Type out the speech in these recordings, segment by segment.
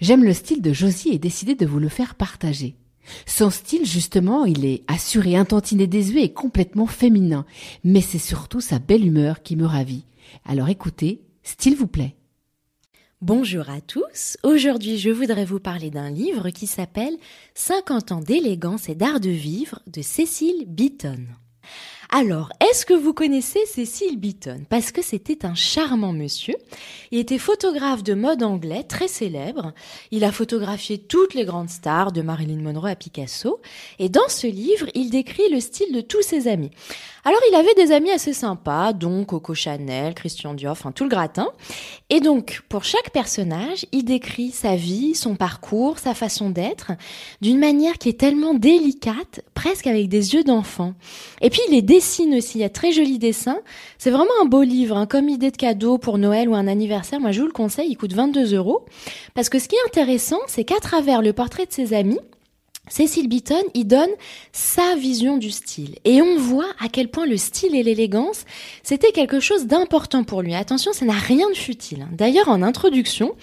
J'aime le style de Josie et décidé de vous le faire partager. Son style, justement, il est assuré, intantiné, désuet et complètement féminin. Mais c'est surtout sa belle humeur qui me ravit. Alors écoutez, s'il vous plaît. Bonjour à tous. Aujourd'hui, je voudrais vous parler d'un livre qui s'appelle 50 ans d'élégance et d'art de vivre de Cécile Beaton. Alors, est-ce que vous connaissez Cécile Beaton? Parce que c'était un charmant monsieur. Il était photographe de mode anglais très célèbre. Il a photographié toutes les grandes stars, de Marilyn Monroe à Picasso. Et dans ce livre, il décrit le style de tous ses amis. Alors, il avait des amis assez sympas, donc Coco Chanel, Christian Dior, enfin tout le gratin. Et donc, pour chaque personnage, il décrit sa vie, son parcours, sa façon d'être, d'une manière qui est tellement délicate, presque avec des yeux d'enfant. Et puis, il les dessine aussi, il y a très jolis dessins. C'est vraiment un beau livre, hein, comme idée de cadeau pour Noël ou un anniversaire. Moi, je vous le conseille, il coûte 22 euros. Parce que ce qui est intéressant, c'est qu'à travers le portrait de ses amis, Cécile Beaton y donne sa vision du style. Et on voit à quel point le style et l'élégance, c'était quelque chose d'important pour lui. Attention, ça n'a rien de futile. Hein. D'ailleurs, en introduction,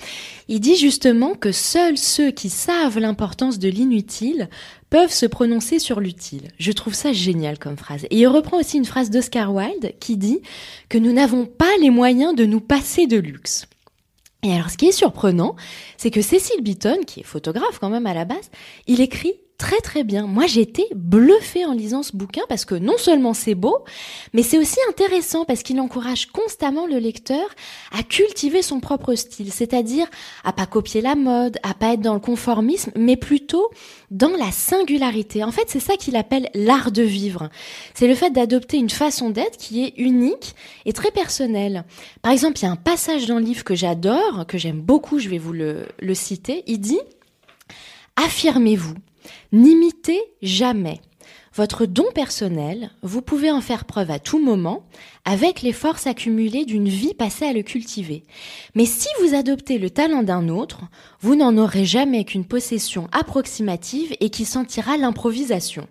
il dit justement que seuls ceux qui savent l'importance de l'inutile peuvent se prononcer sur l'utile. Je trouve ça génial comme phrase. Et il reprend aussi une phrase d'Oscar Wilde qui dit que nous n'avons pas les moyens de nous passer de luxe. Et alors, ce qui est surprenant, c'est que Cécile Beaton, qui est photographe quand même à la base, il écrit très très bien. Moi, été bluffée en lisant ce bouquin parce que non seulement c'est beau, mais c'est aussi intéressant parce qu'il encourage constamment le lecteur à cultiver son propre style, c'est-à-dire à pas copier la mode, à pas être dans le conformisme, mais plutôt dans la singularité. En fait, c'est ça qu'il appelle l'art de vivre. C'est le fait d'adopter une façon d'être qui est unique et très personnelle. Par exemple, il y a un passage dans le livre que j'adore, que j'aime beaucoup, je vais vous le citer. Il dit Affirmez-vous. N'imitez jamais. Votre don personnel, vous pouvez en faire preuve à tout moment avec les forces accumulées d'une vie passée à le cultiver. Mais si vous adoptez le talent d'un autre, vous n'en aurez jamais qu'une possession approximative et qui sentira l'improvisation.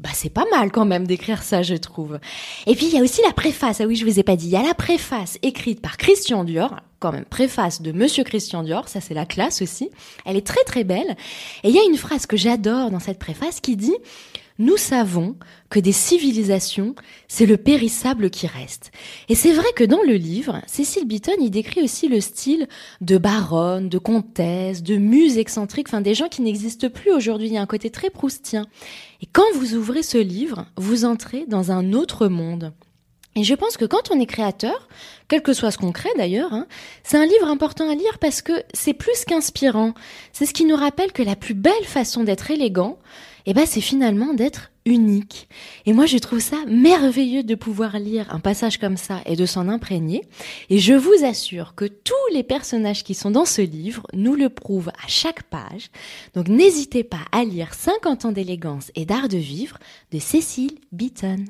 Bah c'est pas mal quand même d'écrire ça, je trouve. Et puis il y a aussi la préface. Ah oui, je vous ai pas dit. Il y a la préface écrite par Christian Dior, quand même préface de Monsieur Christian Dior. Ça c'est la classe aussi. Elle est très très belle. Et il y a une phrase que j'adore dans cette préface qui dit nous savons que des civilisations, c'est le périssable qui reste. Et c'est vrai que dans le livre, Cécile Beaton y décrit aussi le style de baronne, de comtesse, de muse excentrique, enfin des gens qui n'existent plus aujourd'hui. Il y a un côté très proustien. Et quand vous ouvrez ce livre, vous entrez dans un autre monde. Et je pense que quand on est créateur, quel que soit ce qu'on crée d'ailleurs, hein, c'est un livre important à lire parce que c'est plus qu'inspirant. C'est ce qui nous rappelle que la plus belle façon d'être élégant, eh ben, c'est finalement d'être unique. Et moi, je trouve ça merveilleux de pouvoir lire un passage comme ça et de s'en imprégner. Et je vous assure que tous les personnages qui sont dans ce livre nous le prouvent à chaque page. Donc n'hésitez pas à lire 50 ans d'élégance et d'art de vivre de Cécile Beaton.